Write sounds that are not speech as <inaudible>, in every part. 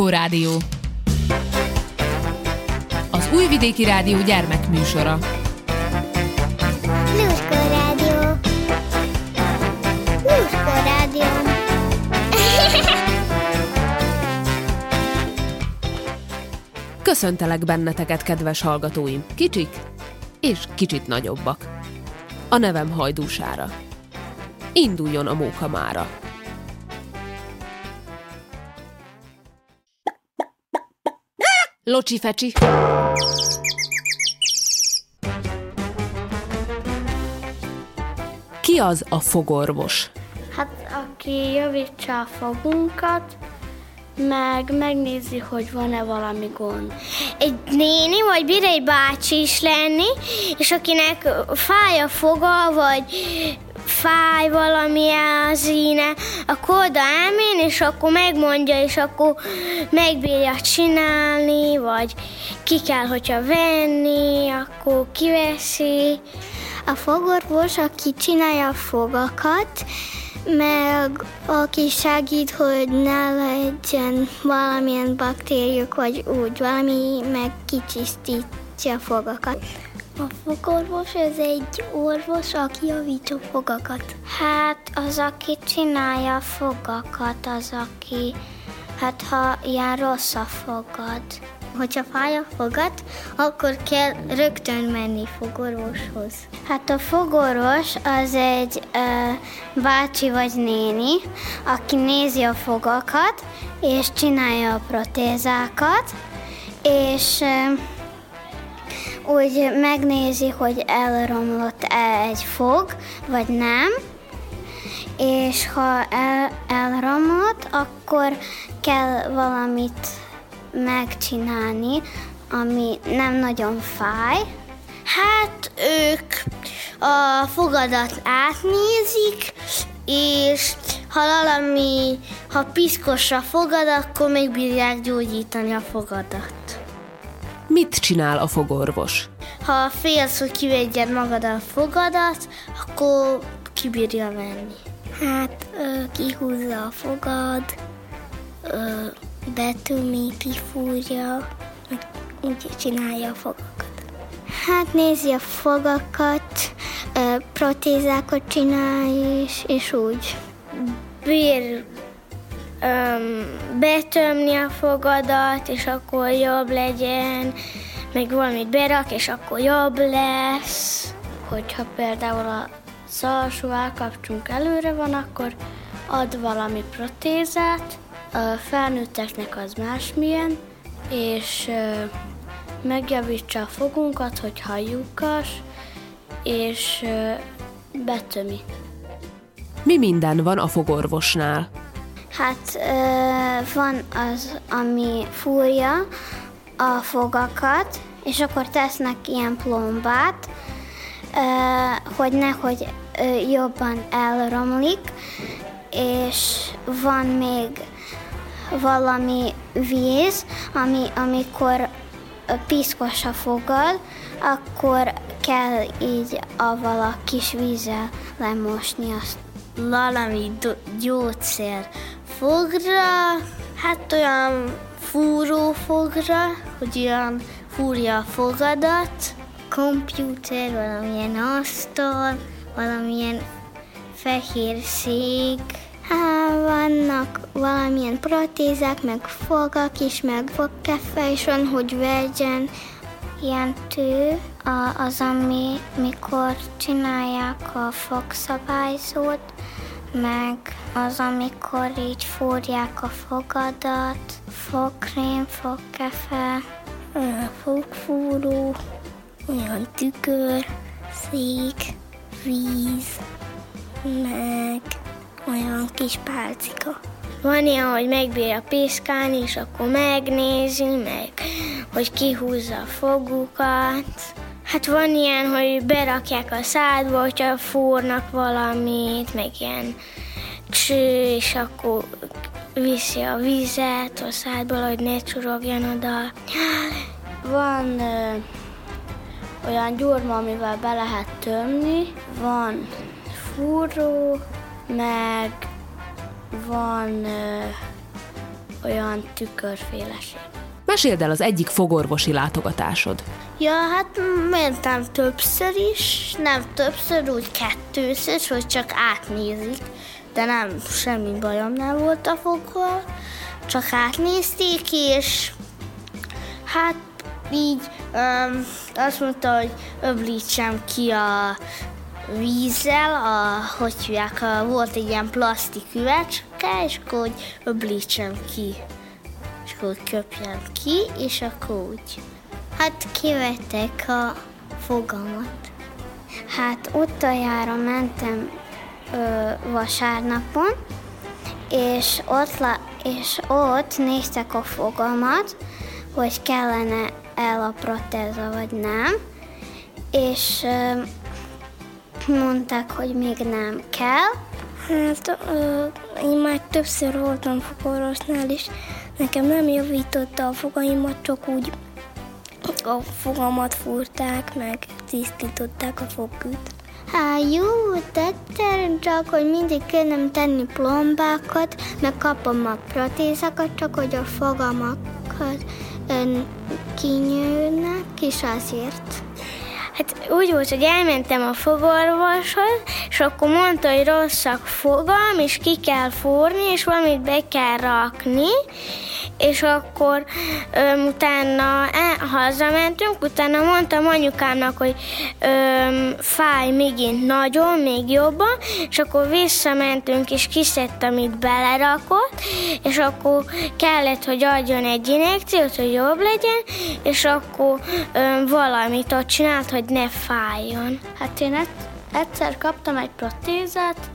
Lluskó Rádió. Az Újvidéki Rádió gyermekműsora. Lluskó Rádió. Lluskó Rádió. <laughs> Köszöntelek benneteket, kedves hallgatóim, kicsik és kicsit nagyobbak. A nevem Hajdúsára. Induljon a móka mára. Locsi fecsi. Ki az a fogorvos? Hát aki javítsa a fogunkat, meg megnézi, hogy van-e valami gond. Egy néni vagy bír egy bácsi is lenni, és akinek fáj a foga, vagy fáj valami az íne, akkor oda elmén, és akkor megmondja, és akkor megbírja csinálni, vagy ki kell, hogyha venni, akkor kiveszi. A fogorvos, aki csinálja a fogakat, meg aki segít, hogy ne legyen valamilyen baktériuk, vagy úgy valami, meg kicsisztítja a fogakat. A fogorvos ez egy orvos, aki javítja fogakat. Hát az, aki csinálja a fogakat, az, aki, hát ha ilyen rossz a fogad. Hogyha fáj a fogad, akkor kell rögtön menni fogorvoshoz. Hát a fogorvos az egy ö, bácsi vagy néni, aki nézi a fogakat, és csinálja a protézákat, és ö, úgy megnézi, hogy elromlott-e egy fog, vagy nem, és ha el, elromlott, akkor kell valamit megcsinálni, ami nem nagyon fáj. Hát ők a fogadat átnézik, és ha valami, ha piszkos a fogad, akkor megbírják gyógyítani a fogadat. Mit csinál a fogorvos? Ha félsz, hogy kivédjed magad a fogadat, akkor kibírja venni. Hát ö, kihúzza a fogad, ö, betömi, kifúrja, úgy csinálja a fogakat. Hát nézi a fogakat, ö, protézákat csinál, és, és úgy. Bír öm, betömni a fogadat, és akkor jobb legyen, meg valamit berak, és akkor jobb lesz. Hogyha például a szalsó állkapcsunk előre van, akkor ad valami protézát, a felnőtteknek az másmilyen, és ö, megjavítsa a fogunkat, hogyha lyukas, és ö, betömi. Mi minden van a fogorvosnál? Hát van az, ami fúrja a fogakat, és akkor tesznek ilyen plombát, hogy nehogy jobban elromlik, és van még valami víz, ami, amikor piszkos a fogad, akkor kell így avval a kis vízzel lemosni azt. Valami gyógyszer fogra, hát olyan fúró fogra, hogy olyan fúrja a fogadat. Kompjúter, valamilyen asztal, valamilyen fehér szék. Há, vannak valamilyen protézák, meg fogak is, meg fogkefe is van, hogy vegyen ilyen tő, az, ami mikor csinálják a fogszabályzót, meg az, amikor így fúrják a fogadat, fogkrém, fogkefe, olyan fogfúró, olyan tükör, szék, víz, meg olyan kis pálcika. Van ilyen, hogy megbírja piszkálni, és akkor megnézi, meg hogy kihúzza a fogukat. Hát van ilyen, hogy berakják a szádba, hogyha fúrnak valamit, meg ilyen cső, és akkor viszi a vizet a szádból, hogy ne csurogjon oda. Van ö, olyan gyurma, amivel be lehet tömni, van fúró, meg van ö, olyan tükörféleség. Meséld el az egyik fogorvosi látogatásod. Ja, hát mentem többször is, nem többször, úgy kettőször, hogy csak átnézik, de nem, semmi bajom nem volt a foggal, csak átnézték, és hát így um, azt mondta, hogy öblítsem ki a vízzel, a, hogy hívják, volt egy ilyen plastik üvecske, és akkor hogy öblítsem ki, akkor köpjem ki, és akkor úgy. Hát kivettek a fogamat. Hát utoljára mentem ö, vasárnapon, és ott, la, és ott néztek a fogamat, hogy kellene el a protéza, vagy nem, és ö, mondták, hogy még nem kell. Hát ö, én már többször voltam fogorvosnál, és nekem nem javította a fogaimat, csak úgy a fogamat fúrták, meg tisztították a fogküt. Hát jó, tettem, csak hogy mindig kellem tenni plombákat, meg kapom a protézakat, csak hogy a fogamakat kinyőnek, és azért. Hát úgy volt, hogy elmentem a fogorvoshoz, és akkor mondta, hogy rosszak fogam, és ki kell fúrni, és valamit be kell rakni, és akkor öm, utána e, hazamentünk, utána mondtam anyukámnak, hogy öm, fáj megint nagyon, még jobban, és akkor visszamentünk, és kiszedte, amit belerakott, és akkor kellett, hogy adjon egy injekciót, hogy jobb legyen, és akkor öm, valamit ott csinált, hogy ne fájjon. Hát én egyszer kaptam egy protézát,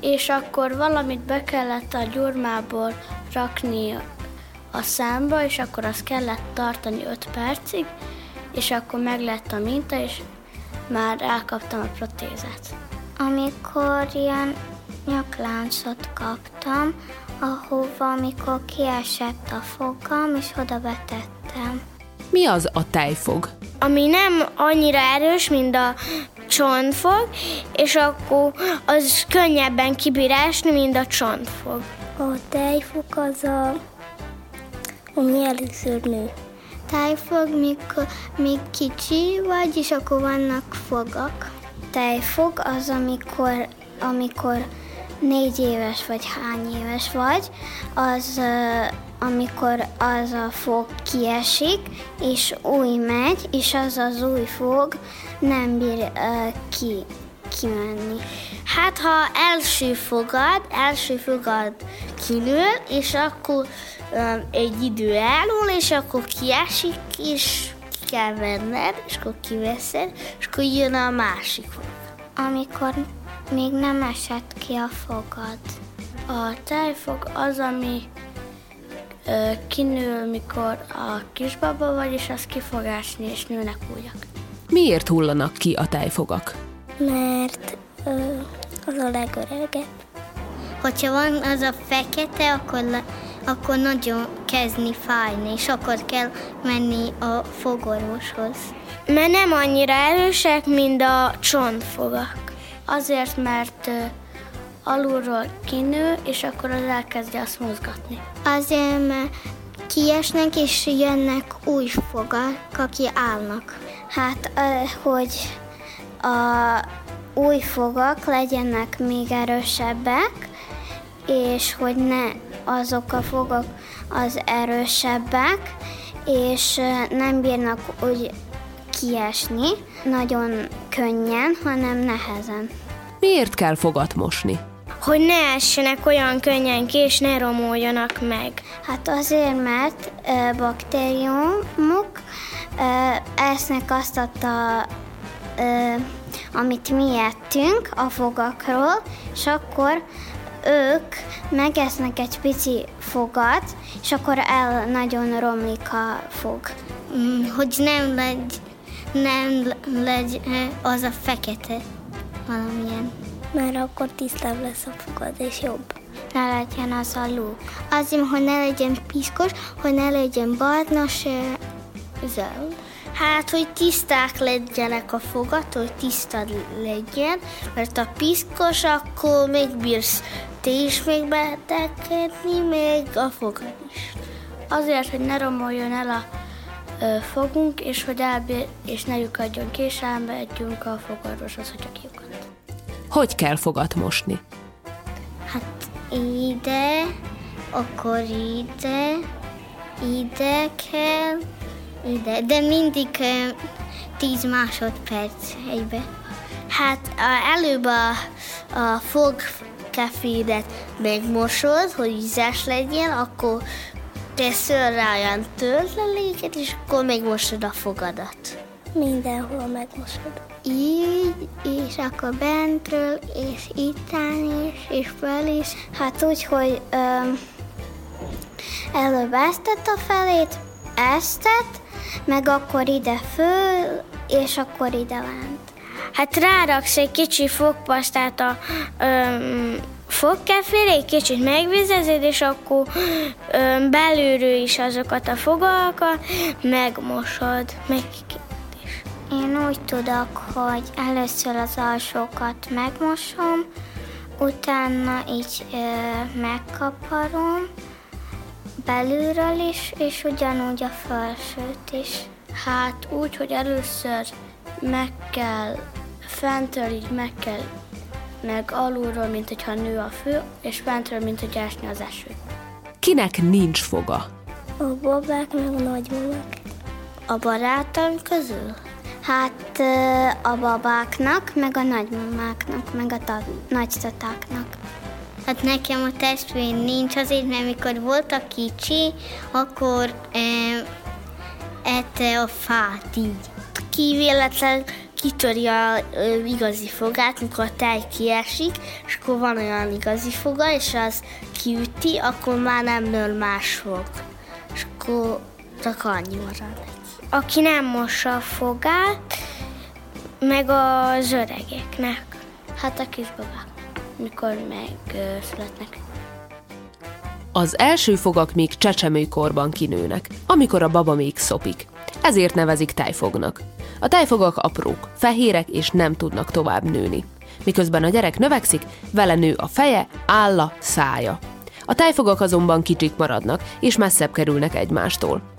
és akkor valamit be kellett a gyurmából rakni a számba, és akkor azt kellett tartani 5 percig, és akkor meg lett a minta, és már elkaptam a protézát. Amikor ilyen nyakláncot kaptam, ahova, amikor kiesett a fogam, és oda betettem. Mi az a tejfog? Ami nem annyira erős, mint a csontfog, és akkor az könnyebben kibír esni, mint a csontfog. A tejfog az a ami először nő. Tejfog, mikor még kicsi vagy, és akkor vannak fogak. Tejfog az, amikor, amikor négy éves vagy hány éves vagy, az amikor az a fog kiesik, és új megy, és az az új fog nem bír uh, ki, kimenni. Hát, ha első fogad, első fogad kinő, és akkor um, egy idő elmúl, és akkor kiesik, és ki kell venned, és akkor kiveszed, és akkor jön a másik fog. Amikor még nem esett ki a fogad. A tejfog az, ami kinő, mikor a kisbaba vagy, és az ki fog és nőnek újak. Miért hullanak ki a tejfogak? Mert ö, az a legöregebb. Hogyha van az a fekete, akkor, le, akkor nagyon kezdni fájni, és akkor kell menni a fogorvoshoz. Mert nem annyira erősek, mint a csontfogak. Azért, mert alulról kinő, és akkor az elkezdi azt mozgatni. Azért, mert kiesnek, és jönnek új fogak, aki állnak. Hát, hogy a új fogak legyenek még erősebbek, és hogy ne azok a fogak az erősebbek, és nem bírnak úgy kiesni nagyon könnyen, hanem nehezen. Miért kell fogat mosni? Hogy ne essenek olyan könnyen ki, és ne romoljanak meg. Hát azért, mert ö, baktériumok ö, esznek azt a, ö, amit mi ettünk a fogakról, és akkor ők megesznek egy pici fogat, és akkor el nagyon romlik a fog. Mm, hogy nem legy, nem legy az a fekete valamilyen. Mert akkor tisztább lesz a fogad, és jobb. Ne legyen az a lúg. Azért, hogy ne legyen piszkos, hogy ne legyen barna se zöld. Hát, hogy tiszták legyenek a fogat, hogy tiszta legyen, mert a piszkos, akkor még bírsz te is még betegedni, még a fogad is. Azért, hogy ne romoljon el a ö, fogunk, és hogy elbír, és ne lyukadjon ki, és elmegyünk a fogarvoshoz, hogyha kiukad. Hogy kell fogat mosni? Hát ide, akkor ide, ide kell, ide, de mindig uh, 10 másodperc egybe. Hát a, előbb a, a fogkefédet megmosod, hogy ízes legyen, akkor teszel rá olyan tölteléket, és akkor megmosod a fogadat. Mindenhol megmosod. Így, és akkor bentről, és ittán is, és fel is. Hát úgy, hogy öm, előbb eztet a felét, eztet, meg akkor ide föl, és akkor ide lent. Hát ráraksz egy kicsi fogpasztát a öm, fogkefére, egy kicsit megvizezed, és akkor öm, belülről is azokat a fogalkat megmosod, meg Én úgy tudok, hogy először az alsókat megmosom, utána így ö, megkaparom, belülről is, és ugyanúgy a felsőt is. Hát úgy, hogy először meg kell, fentről így meg kell, meg alulról, mint hogyha nő a fő, és fentről, mint hogy esni az eső. Kinek nincs foga? A babák meg a nagymamák. A barátaim közül? Hát a babáknak, meg a nagymamáknak, meg a ta- nagytatáknak. Hát nekem a testvér nincs azért, mert mikor voltak kicsi, akkor e, ette a fát így. Ki véletlen kitöri a igazi fogát, mikor a tej kiesik, és akkor van olyan igazi foga, és az kiüti, akkor már nem nől más fog. És akkor csak annyi marad. Aki nem mossa a fogát, meg az öregeknek. Hát a kisbabák, mikor megszületnek. Az első fogak még csecsemőkorban kinőnek, amikor a baba még szopik. Ezért nevezik tejfognak. A tejfogak aprók, fehérek és nem tudnak tovább nőni. Miközben a gyerek növekszik, vele nő a feje, álla, szája. A tejfogak azonban kicsik maradnak, és messzebb kerülnek egymástól.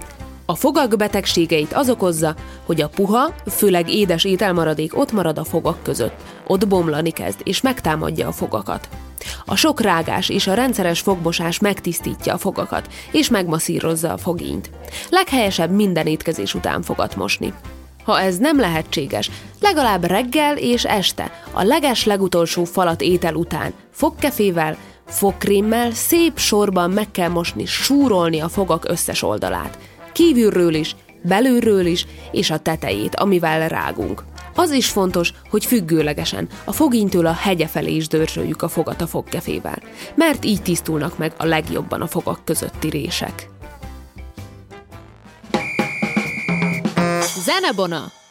A fogak betegségeit az okozza, hogy a puha, főleg édes ételmaradék ott marad a fogak között, ott bomlani kezd és megtámadja a fogakat. A sok rágás és a rendszeres fogmosás megtisztítja a fogakat, és megmasszírozza a fogínyt. Leghelyesebb minden étkezés után fogat mosni. Ha ez nem lehetséges, legalább reggel és este, a leges legutolsó falat étel után, fogkefével, fogkrémmel szép sorban meg kell mosni, súrolni a fogak összes oldalát. Kívülről is, belülről is, és a tetejét, amivel rágunk. Az is fontos, hogy függőlegesen, a fogintől a hegye felé is dörzsöljük a fogat a fogkefével, mert így tisztulnak meg a legjobban a fogak közötti rések. Zenebona!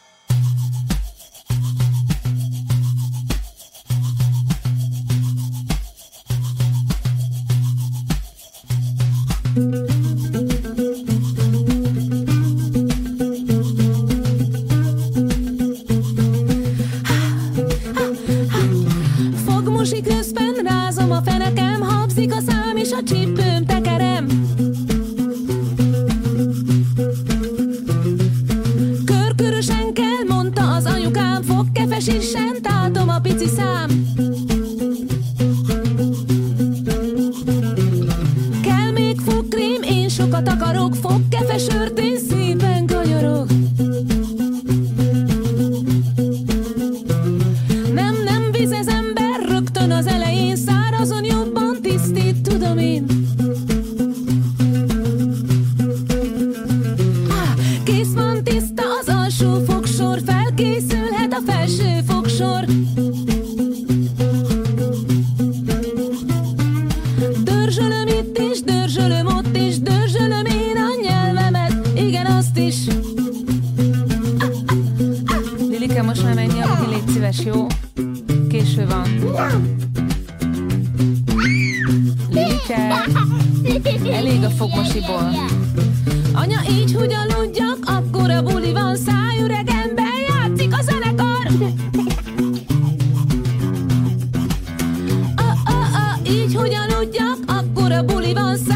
Sokat akarok, fogkefes ört, én szépen Így, hogy aludjak, akkor a buli van szájüregemben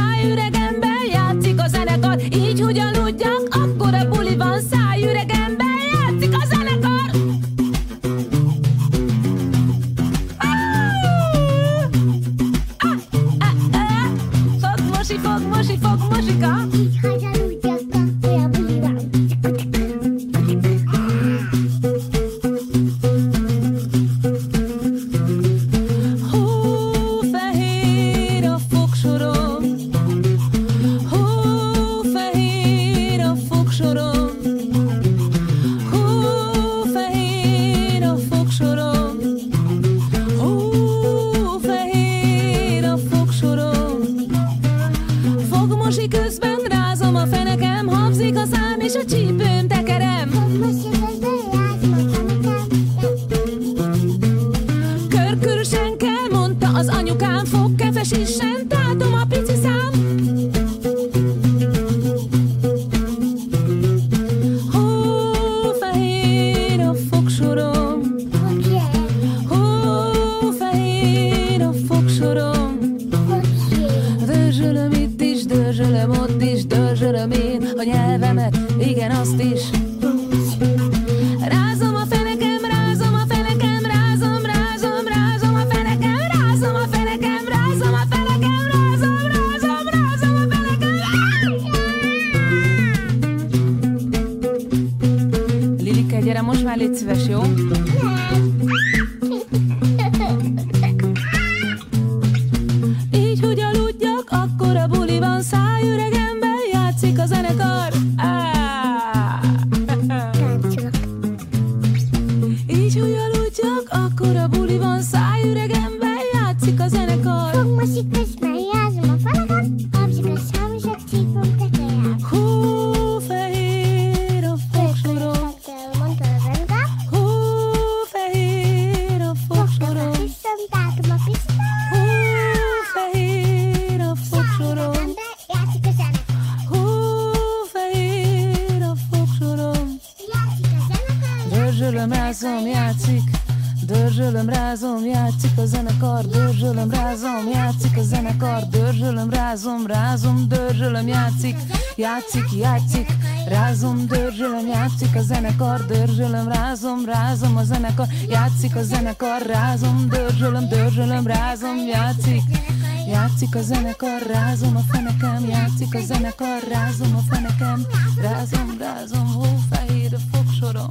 a zenekar, rázom a fenekem, rázom, rázom, hófehér a fogsorom.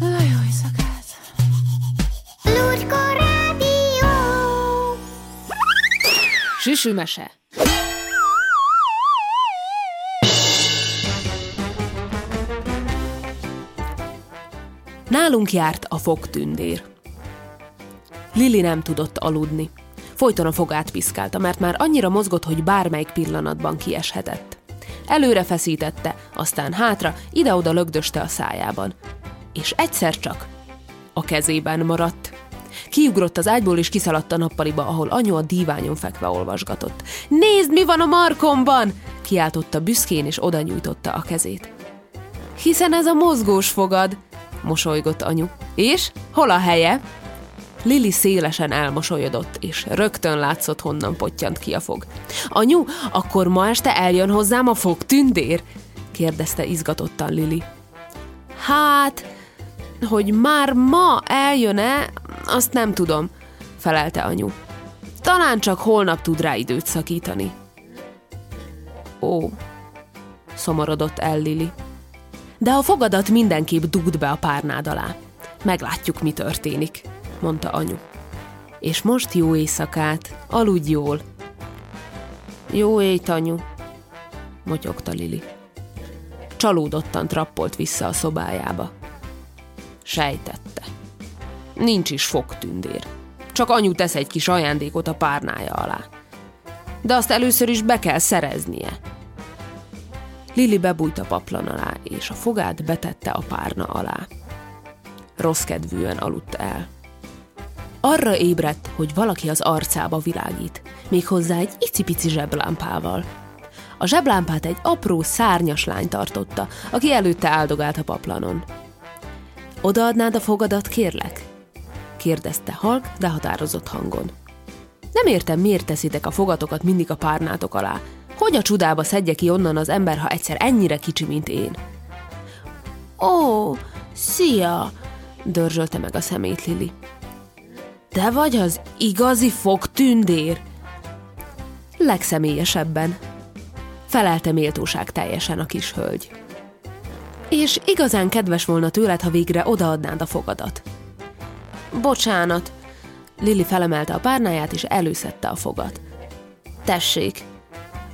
Aj, jó éjszakát! Lucska Rádió! Süsű mese. Nálunk járt a fogtündér. Lili nem tudott aludni. Folyton a fogát piszkálta, mert már annyira mozgott, hogy bármelyik pillanatban kieshetett. Előre feszítette, aztán hátra, ide-oda lögdöste a szájában. És egyszer csak a kezében maradt. Kiugrott az ágyból és kiszaladt a nappaliba, ahol anyu a díványon fekve olvasgatott. Nézd, mi van a markomban! kiáltotta büszkén, és oda nyújtotta a kezét. Hiszen ez a mozgós fogad, mosolygott anyu. És hol a helye? Lili szélesen elmosolyodott, és rögtön látszott, honnan pottyant ki a fog. Anyu, akkor ma este eljön hozzám a fog tündér? kérdezte izgatottan Lili. Hát, hogy már ma eljön-e, azt nem tudom, felelte anyu. Talán csak holnap tud rá időt szakítani. Ó, szomorodott el Lili. De a fogadat mindenképp dugd be a párnád alá. Meglátjuk, mi történik, mondta anyu. És most jó éjszakát, aludj jól. Jó éjt, anyu, motyogta Lili. Csalódottan trappolt vissza a szobájába. Sejtette. Nincs is fogtündér. Csak anyu tesz egy kis ajándékot a párnája alá. De azt először is be kell szereznie. Lili bebújt a paplan alá, és a fogát betette a párna alá. Rossz kedvűen aludt el. Arra ébredt, hogy valaki az arcába világít, méghozzá egy icipici zseblámpával. A zseblámpát egy apró, szárnyas lány tartotta, aki előtte áldogált a paplanon. Odaadnád a fogadat, kérlek? kérdezte halk, de határozott hangon. Nem értem, miért teszitek a fogatokat mindig a párnátok alá. Hogy a csudába szedje ki onnan az ember, ha egyszer ennyire kicsi, mint én? Ó, szia! dörzsölte meg a szemét Lili. Te vagy az igazi fogtündér? Legszemélyesebben. Felelte méltóság teljesen a kis hölgy. És igazán kedves volna tőled, ha végre odaadnád a fogadat. Bocsánat. Lili felemelte a párnáját, és előszette a fogat. Tessék!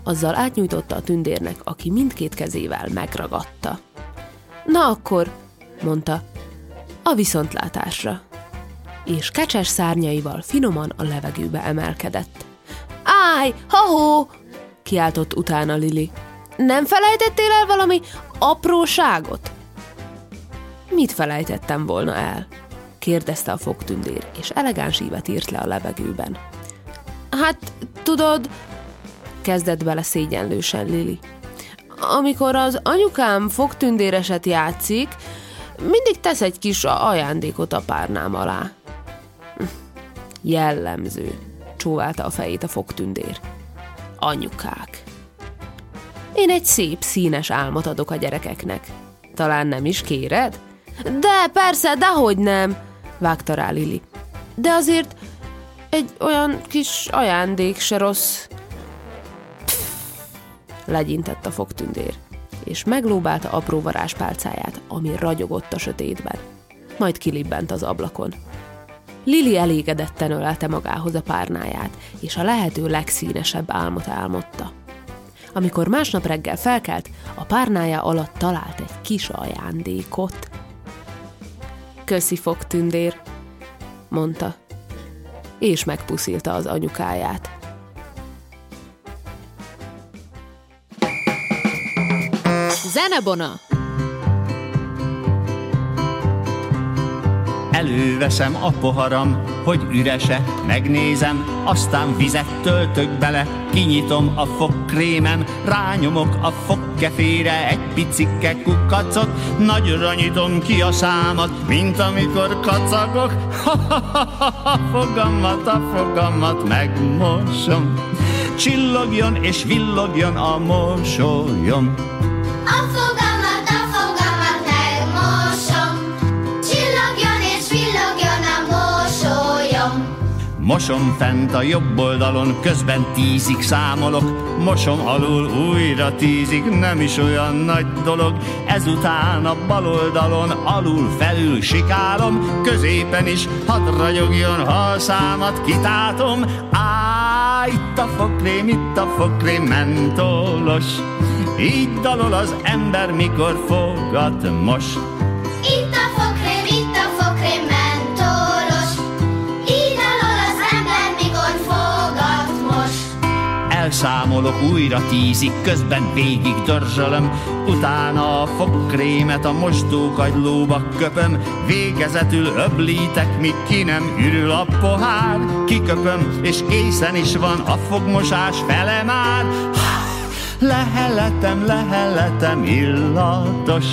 Azzal átnyújtotta a tündérnek, aki mindkét kezével megragadta. Na akkor, mondta, a viszontlátásra. És kecses szárnyaival finoman a levegőbe emelkedett. Áj, ha-hó! kiáltott utána Lili. Nem felejtettél el valami apróságot? Mit felejtettem volna el? kérdezte a fogtündér, és elegáns ívet írt le a levegőben. Hát, tudod, kezdett bele szégyenlősen Lili. Amikor az anyukám fogtündéreset játszik, mindig tesz egy kis ajándékot a párnám alá. Jellemző, csóválta a fejét a fogtündér. Anyukák. Én egy szép, színes álmot adok a gyerekeknek. Talán nem is kéred? De, persze, dehogy nem, vágta rá Lili. De azért egy olyan kis ajándék se rossz. Pff, legyintett a fogtündér, és meglóbálta apró varázspálcáját, ami ragyogott a sötétben. Majd kilibbent az ablakon. Lili elégedetten ölelte magához a párnáját, és a lehető legszínesebb álmot álmodta. Amikor másnap reggel felkelt, a párnája alatt talált egy kis ajándékot. Köszi, fogtündér, mondta, és megpuszilta az anyukáját. Zenebona! Előveszem a poharam, hogy ürese, megnézem, aztán vizet töltök bele, kinyitom a fogkrémem, rányomok a fogkefére. Egy picike kukacot, nagyra nyitom ki a számat, mint amikor kacagok, <laughs> a fogamat, a fogamat megmosom, csillogjon és villogjon a mosolyom. Mosom fent a jobb oldalon, közben tízig számolok, mosom alul újra tízig, nem is olyan nagy dolog. Ezután a bal oldalon alul felül sikálom, középen is hadd ragyogjon, ha a számat kitátom. Á, itt a fokrém, itt a fokrém mentolos, így dalol az ember, mikor fogat most. Elszámolok újra tízig, közben végig dörzsölöm, utána a fogkrémet a mostókagylóba köpöm, végezetül öblítek, míg ki nem ürül a pohár, kiköpöm, és készen is van a fogmosás fele már. Leheletem, leheletem illatos,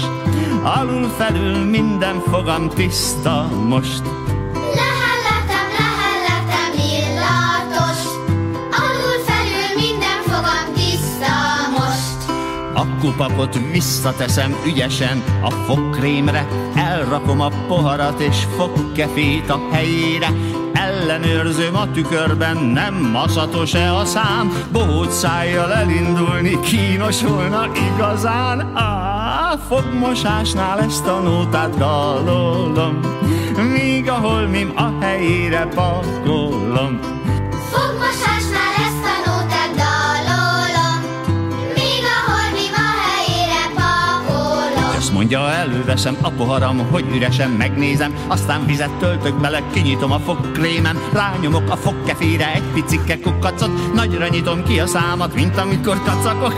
alul felül minden fogam tiszta most. Kupakot visszateszem ügyesen a fogkrémre, elrakom a poharat és fogkefét a helyére, ellenőrzöm a tükörben, nem maszatos-e a szám, bohóc szájjal elindulni kínos volna igazán. Á, fogmosásnál ezt a nótát dalolom, míg a holmim a helyére pakolom. Mondja, előveszem a poharam, hogy üresen megnézem, aztán vizet töltök bele, kinyitom a fogkrémem, rányomok a fogkefére egy picike kukacot, nagyra nyitom ki a számat, mint amikor kacakok.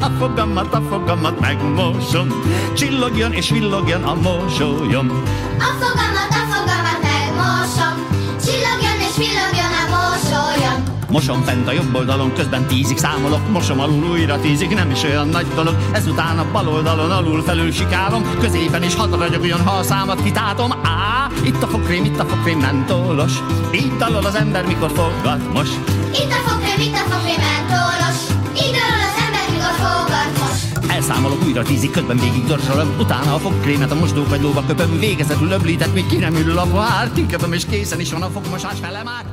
a fogamat, a fogamat megmosom, csillogjon és villogjon a mosolyom. A fogamat, a fogamat megmosom, csillogjon és villogjon. Mosom fent a jobb oldalon, közben tízig számolok, mosom alul újra tízig, nem is olyan nagy dolog. Ezután a bal oldalon alul felül sikálom, középen is hat ragyogjon, ha a számat kitátom. Á, itt a fokrém, itt a fokrém, mentolos. Így dalol az ember, mikor foggat most. Itt a fokrém, itt a fokrém, mentolos. Így dalol az ember, mikor foggat most. Elszámolok újra tízig, közben végig dorsolom, utána a fogkrémet a mosdók vagy lóba köpöm, végezetül öblített, még ki nem ül a pohár, kinköpöm és készen is van a fogmosás fele már.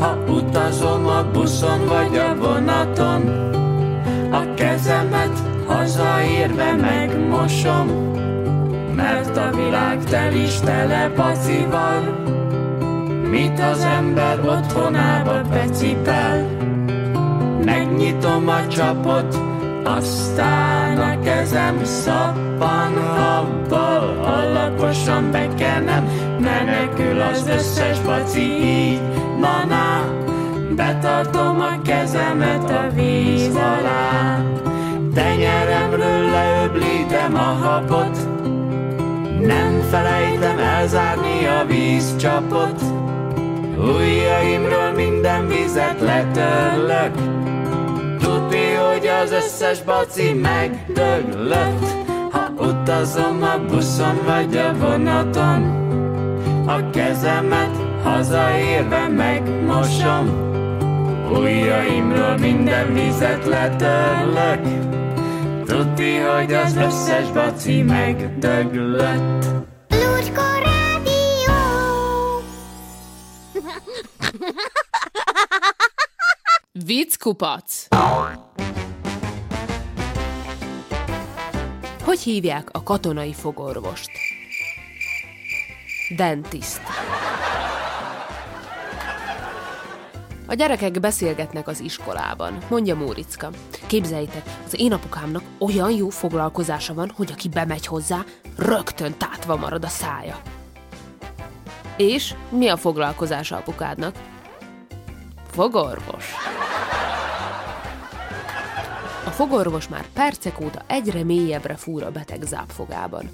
Ha utazom a buszon vagy a vonaton, a kezemet hazaérve megmosom, mert a világ tel is tele bacival, mit az ember otthonába becipel. Megnyitom a csapot, aztán a kezem szappan habbal alaposan bekenem, menekül az összes baci így, na, betartom a kezemet a víz alá. Tenyeremről leöblítem a habot, nem felejtem elzárni a vízcsapot, Ujjaimról minden vizet letörlök, Tudni, hogy az összes baci megdöglött. Ha utazom a buszon vagy a vonaton A kezemet hazaérve megmosom Ujjaimról minden vizet letörlök Tudni, hogy az összes baci megdöglött Lucska Rádió! Vicckupac! Hogy hívják a katonai fogorvost? Dentist. A gyerekek beszélgetnek az iskolában, mondja Móriczka. Képzeljétek, az én apukámnak olyan jó foglalkozása van, hogy aki bemegy hozzá, rögtön tátva marad a szája. És mi a foglalkozása apukádnak? Fogorvos. Fogorvos már percek óta egyre mélyebbre fúr a beteg zápfogában.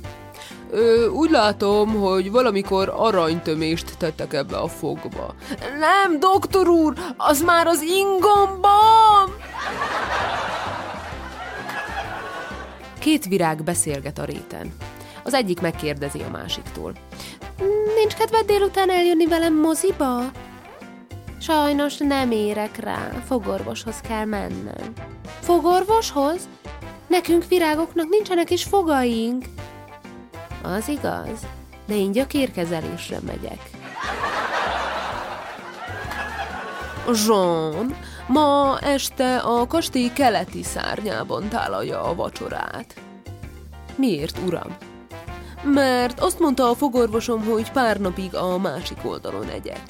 Ö, úgy látom, hogy valamikor aranytömést tettek ebbe a fogba. Nem, doktor úr, az már az ingomban! Két virág beszélget a réten. Az egyik megkérdezi a másiktól. Nincs kedved délután eljönni velem moziba? Sajnos nem érek rá, fogorvoshoz kell mennem. Fogorvoshoz? Nekünk virágoknak nincsenek is fogaink. Az igaz, de én gyökérkezelésre megyek. Jean, ma este a kastély keleti szárnyában tálalja a vacsorát. Miért, uram? Mert azt mondta a fogorvosom, hogy pár napig a másik oldalon egyek.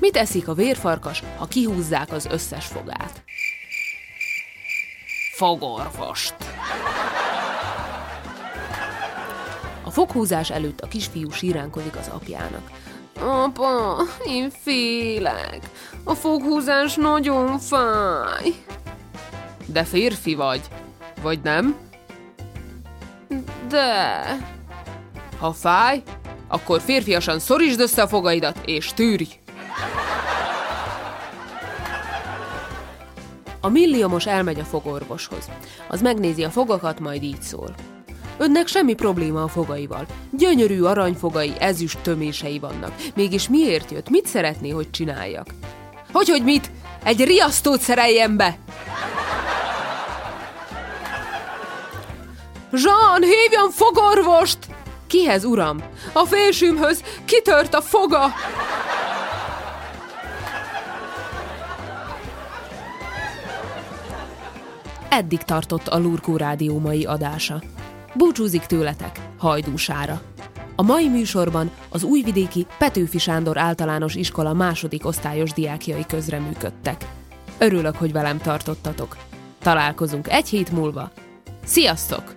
Mit eszik a vérfarkas, ha kihúzzák az összes fogát? Fogorvost. A foghúzás előtt a kisfiú síránkozik az apjának. Apa, én félek. A foghúzás nagyon fáj. De férfi vagy, vagy nem? De... Ha fáj, akkor férfiasan szorítsd össze a fogaidat, és tűrj! A milliomos elmegy a fogorvoshoz. Az megnézi a fogakat, majd így szól. Önnek semmi probléma a fogaival. Gyönyörű aranyfogai, ezüst tömései vannak. Mégis miért jött? Mit szeretné, hogy csináljak? Hogy, hogy mit? Egy riasztót szereljen be! Jean, hívjon fogorvost! Kihez, uram? A fésümhöz kitört a foga! Eddig tartott a Lurkó Rádió mai adása. Búcsúzik tőletek, hajdúsára. A mai műsorban az újvidéki Petőfi Sándor általános iskola második osztályos diákjai közreműködtek. Örülök, hogy velem tartottatok. Találkozunk egy hét múlva. Sziasztok!